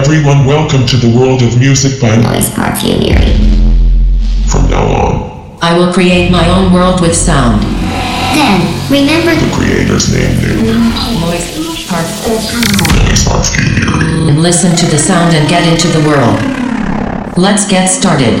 Everyone welcome to the world of music by Noise Parfumerie. from now on. I will create my own world with sound. Then, remember The creator's name new. Noise, part, Noise Parfumerie. and listen to the sound and get into the world. Let's get started.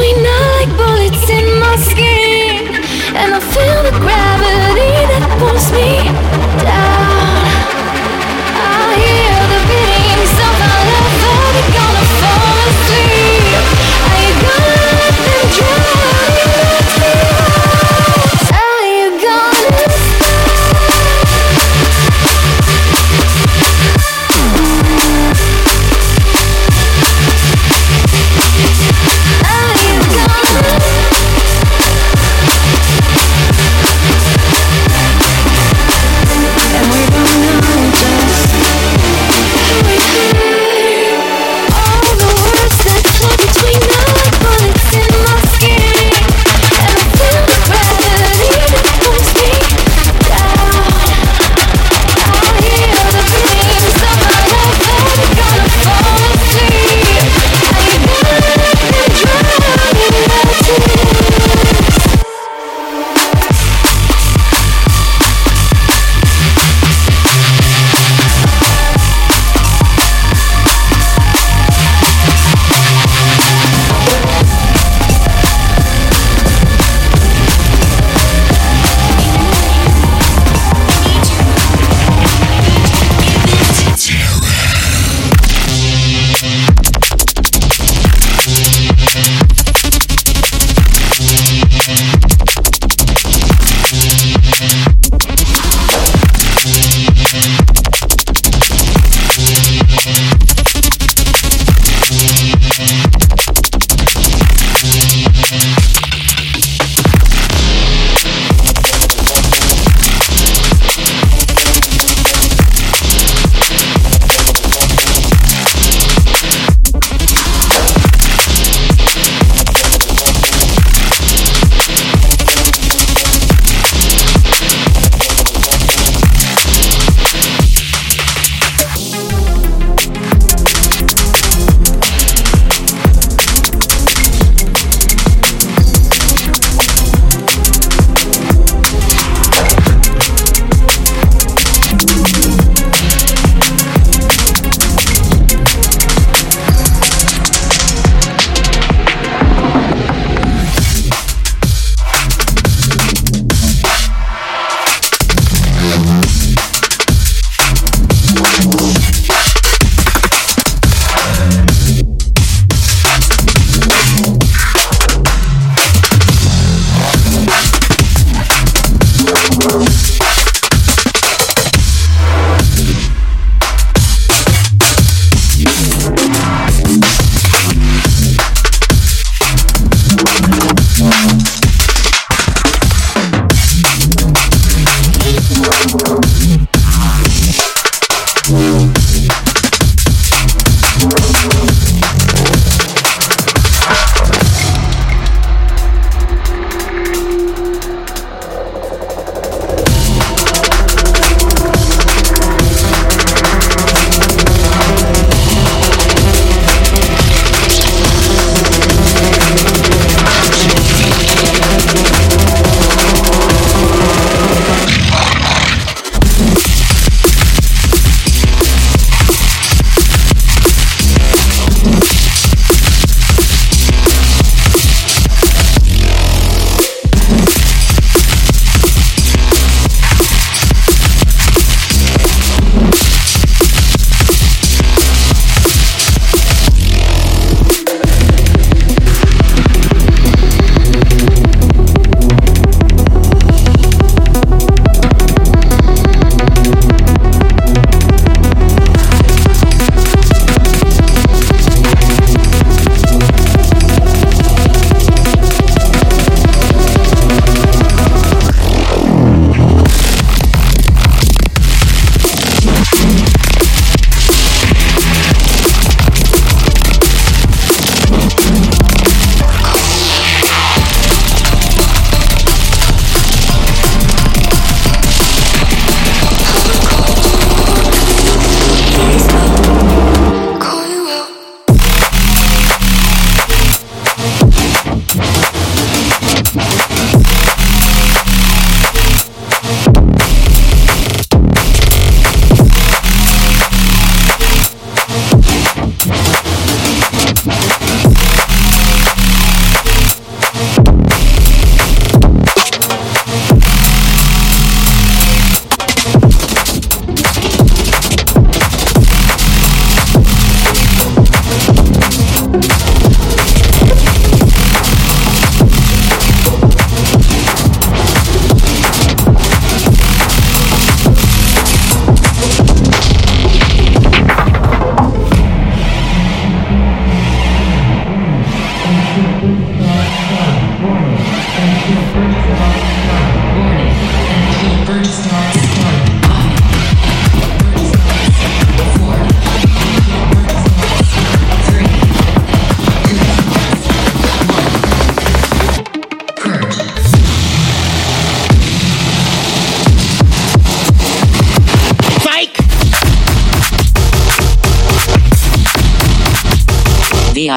Between not like bullets in my skin?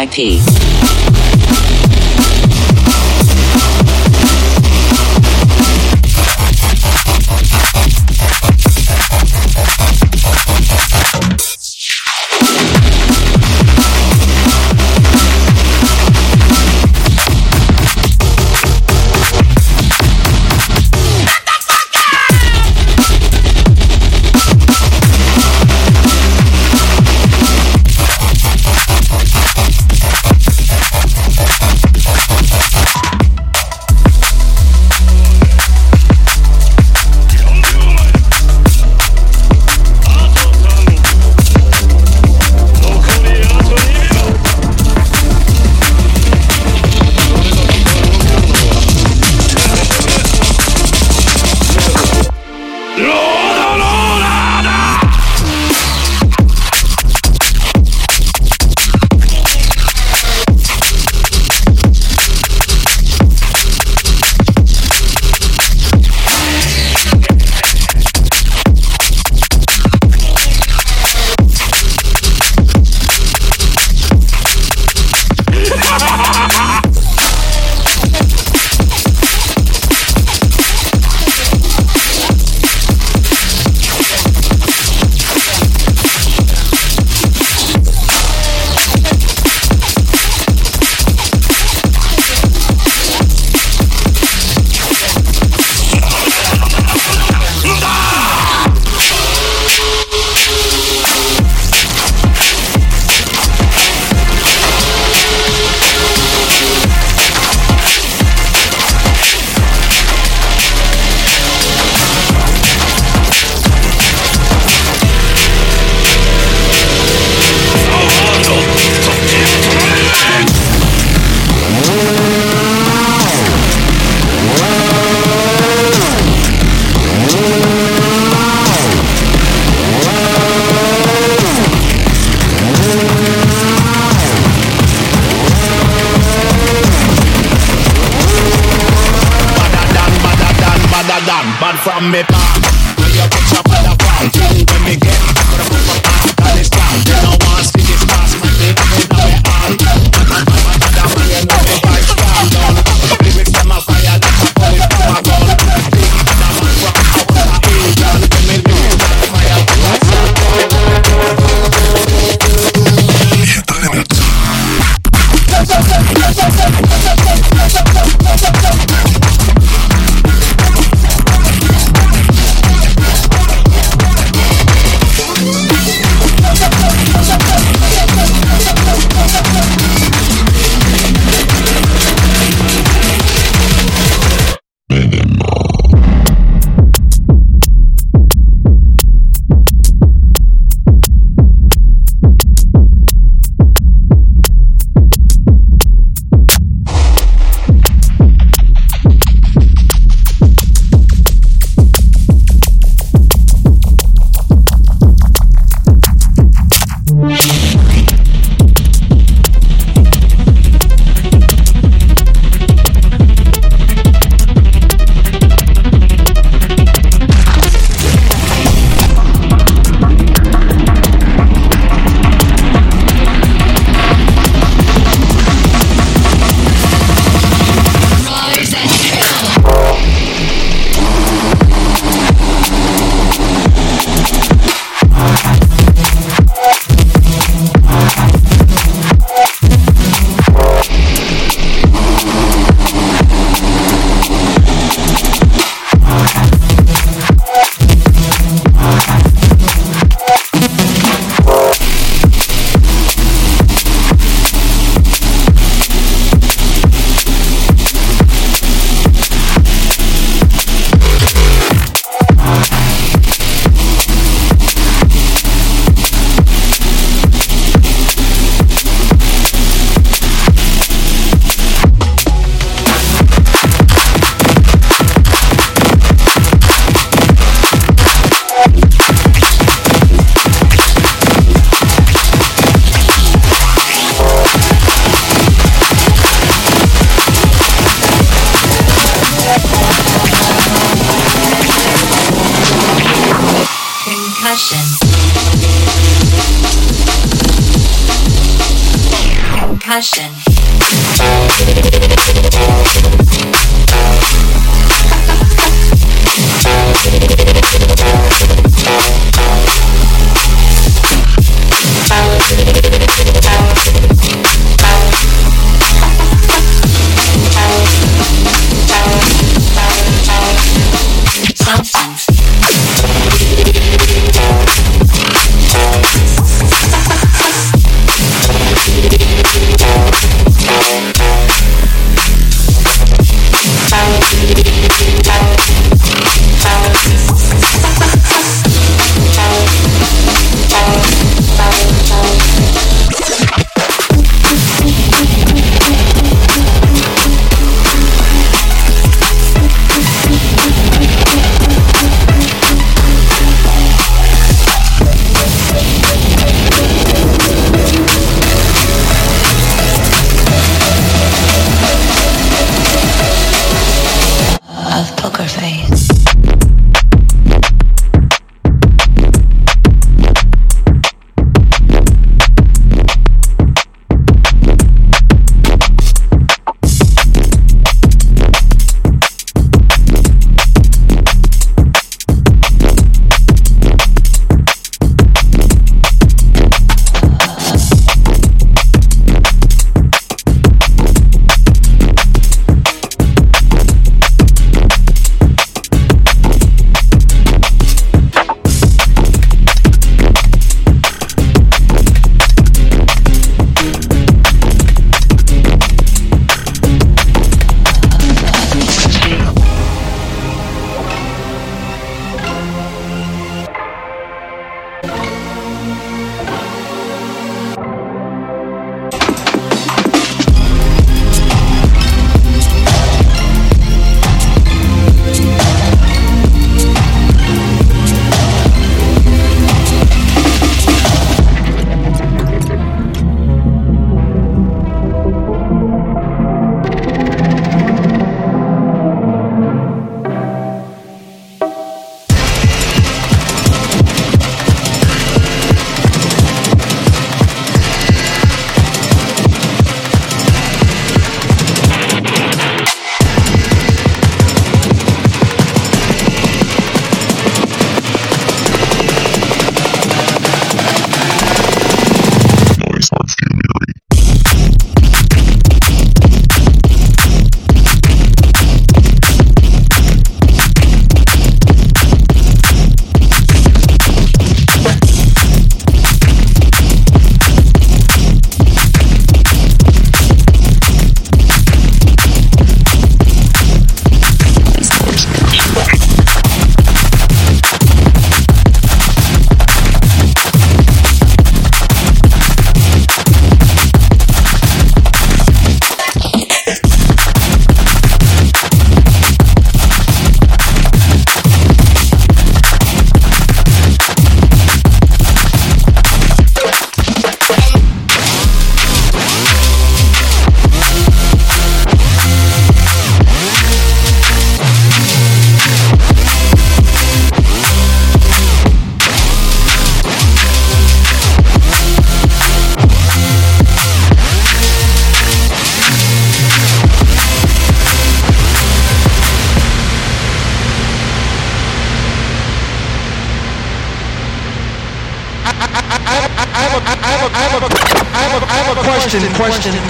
VIP.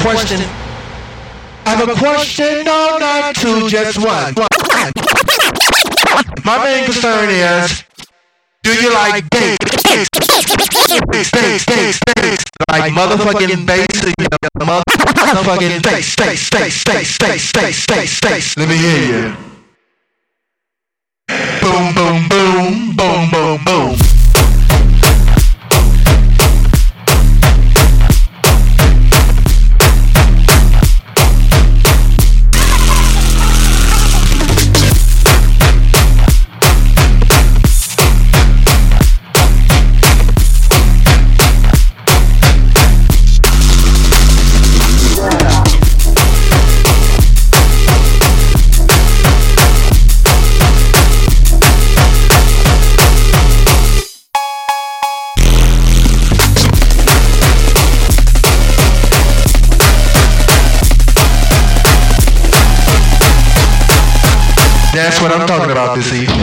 Question. I have a question, no, not two, just one. My main concern is, do you like bass? Bass, bass, bass, bass. Like motherfucking bass in your motherfucking bass, bass, bass, bass, bass, bass, bass, bass. Let me hear you. Boom, boom, boom, boom, boom, boom. That's what I'm talking about this evening.